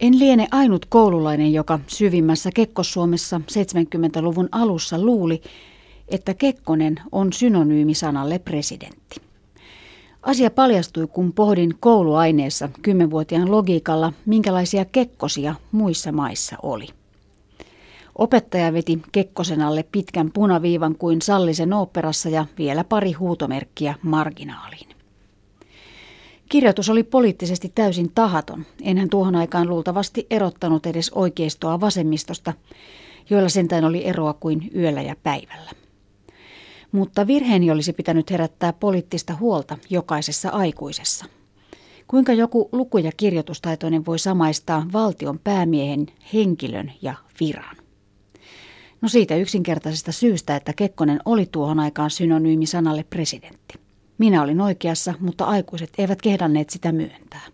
En liene ainut koululainen, joka syvimmässä Kekkossuomessa 70-luvun alussa luuli, että Kekkonen on synonyymi sanalle presidentti. Asia paljastui, kun pohdin kouluaineessa kymmenvuotiaan logiikalla, minkälaisia kekkosia muissa maissa oli. Opettaja veti Kekkosen alle pitkän punaviivan kuin Sallisen oopperassa ja vielä pari huutomerkkiä marginaaliin. Kirjoitus oli poliittisesti täysin tahaton. Enhän tuohon aikaan luultavasti erottanut edes oikeistoa vasemmistosta, joilla sentään oli eroa kuin yöllä ja päivällä. Mutta virheeni olisi pitänyt herättää poliittista huolta jokaisessa aikuisessa. Kuinka joku luku- ja kirjoitustaitoinen voi samaistaa valtion päämiehen, henkilön ja viran? No siitä yksinkertaisesta syystä, että Kekkonen oli tuohon aikaan synonyymi sanalle presidentti. Minä olin oikeassa, mutta aikuiset eivät kehdanneet sitä myöntää.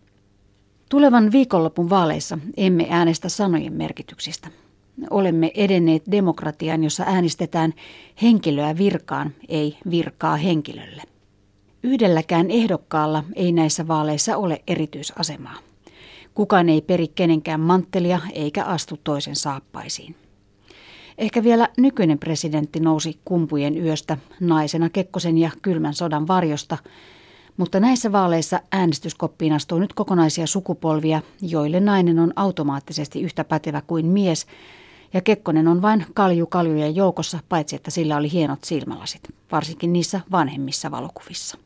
Tulevan viikonlopun vaaleissa emme äänestä sanojen merkityksistä. Olemme edenneet demokratian, jossa äänestetään henkilöä virkaan, ei virkaa henkilölle. Yhdelläkään ehdokkaalla ei näissä vaaleissa ole erityisasemaa. Kukaan ei peri kenenkään manttelia eikä astu toisen saappaisiin. Ehkä vielä nykyinen presidentti nousi kumpujen yöstä naisena Kekkosen ja kylmän sodan varjosta, mutta näissä vaaleissa äänestyskoppiin astuu nyt kokonaisia sukupolvia, joille nainen on automaattisesti yhtä pätevä kuin mies, ja Kekkonen on vain kalju kaljujen joukossa, paitsi että sillä oli hienot silmälasit, varsinkin niissä vanhemmissa valokuvissa.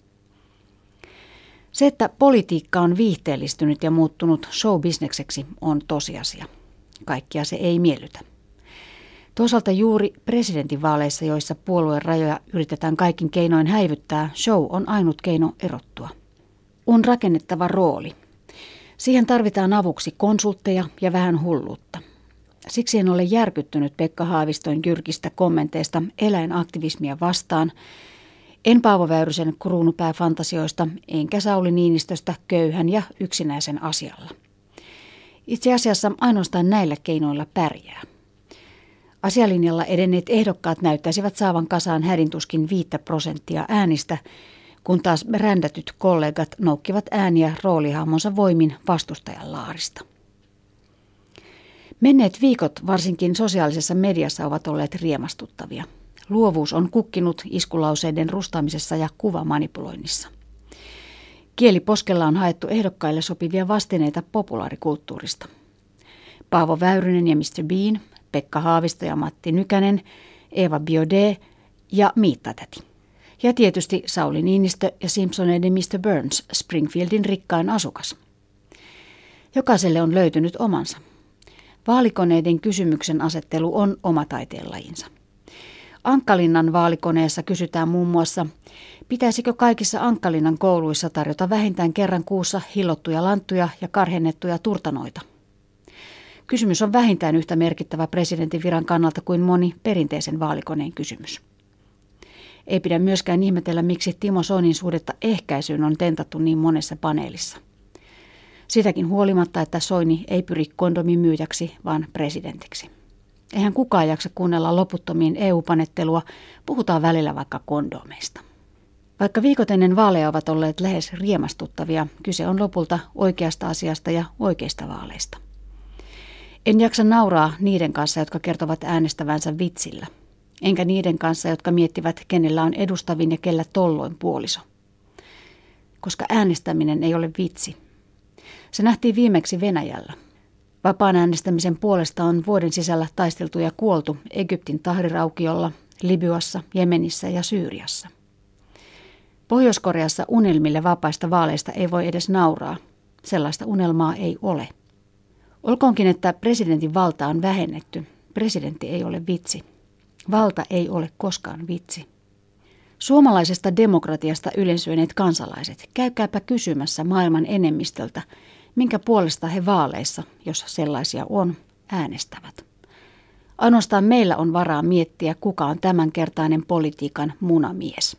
Se, että politiikka on viihteellistynyt ja muuttunut showbisnekseksi, on tosiasia. Kaikkia se ei miellytä. Toisaalta juuri presidentinvaaleissa, joissa puolueen rajoja yritetään kaikin keinoin häivyttää, show on ainut keino erottua. On rakennettava rooli. Siihen tarvitaan avuksi konsultteja ja vähän hulluutta. Siksi en ole järkyttynyt Pekka Haaviston jyrkistä kommenteista eläinaktivismia vastaan, en Paavo Väyrysen kruunupääfantasioista, enkä Sauli Niinistöstä köyhän ja yksinäisen asialla. Itse asiassa ainoastaan näillä keinoilla pärjää. Asialinjalla edenneet ehdokkaat näyttäisivät saavan kasaan hädintuskin 5 prosenttia äänistä, kun taas rändätyt kollegat noukkivat ääniä roolihahmonsa voimin vastustajan laarista. Menneet viikot varsinkin sosiaalisessa mediassa ovat olleet riemastuttavia. Luovuus on kukkinut iskulauseiden rustaamisessa ja kuvamanipuloinnissa. Kieliposkella on haettu ehdokkaille sopivia vastineita populaarikulttuurista. Paavo Väyrynen ja Mr. Bean, Pekka Haavisto ja Matti Nykänen, Eva Biode ja Miitta Täti. Ja tietysti Sauli Niinistö ja Simpsoneiden Mr. Burns, Springfieldin rikkain asukas. Jokaiselle on löytynyt omansa. Vaalikoneiden kysymyksen asettelu on oma taiteenlajinsa. Ankkalinnan vaalikoneessa kysytään muun muassa, pitäisikö kaikissa Ankkalinnan kouluissa tarjota vähintään kerran kuussa hillottuja lanttuja ja karhennettuja turtanoita – Kysymys on vähintään yhtä merkittävä presidentin viran kannalta kuin moni perinteisen vaalikoneen kysymys. Ei pidä myöskään ihmetellä, miksi Timo Soinin suhdetta ehkäisyyn on tentattu niin monessa paneelissa. Sitäkin huolimatta, että Soini ei pyri kondomin myyjäksi, vaan presidentiksi. Eihän kukaan jaksa kuunnella loputtomiin EU-panettelua, puhutaan välillä vaikka kondomeista. Vaikka viikot ennen vaaleja ovat olleet lähes riemastuttavia, kyse on lopulta oikeasta asiasta ja oikeista vaaleista. En jaksa nauraa niiden kanssa, jotka kertovat äänestävänsä vitsillä. Enkä niiden kanssa, jotka miettivät, kenellä on edustavin ja kellä tolloin puoliso. Koska äänestäminen ei ole vitsi. Se nähtiin viimeksi Venäjällä. Vapaan äänestämisen puolesta on vuoden sisällä taisteltu ja kuoltu Egyptin tahdiraukiolla, Libyassa, Jemenissä ja Syyriassa. Pohjois-Koreassa unelmille vapaista vaaleista ei voi edes nauraa. Sellaista unelmaa ei ole. Olkoonkin, että presidentin valta on vähennetty. Presidentti ei ole vitsi. Valta ei ole koskaan vitsi. Suomalaisesta demokratiasta ylensyöneet kansalaiset, käykääpä kysymässä maailman enemmistöltä, minkä puolesta he vaaleissa, jos sellaisia on, äänestävät. Ainoastaan meillä on varaa miettiä, kuka on tämänkertainen politiikan munamies.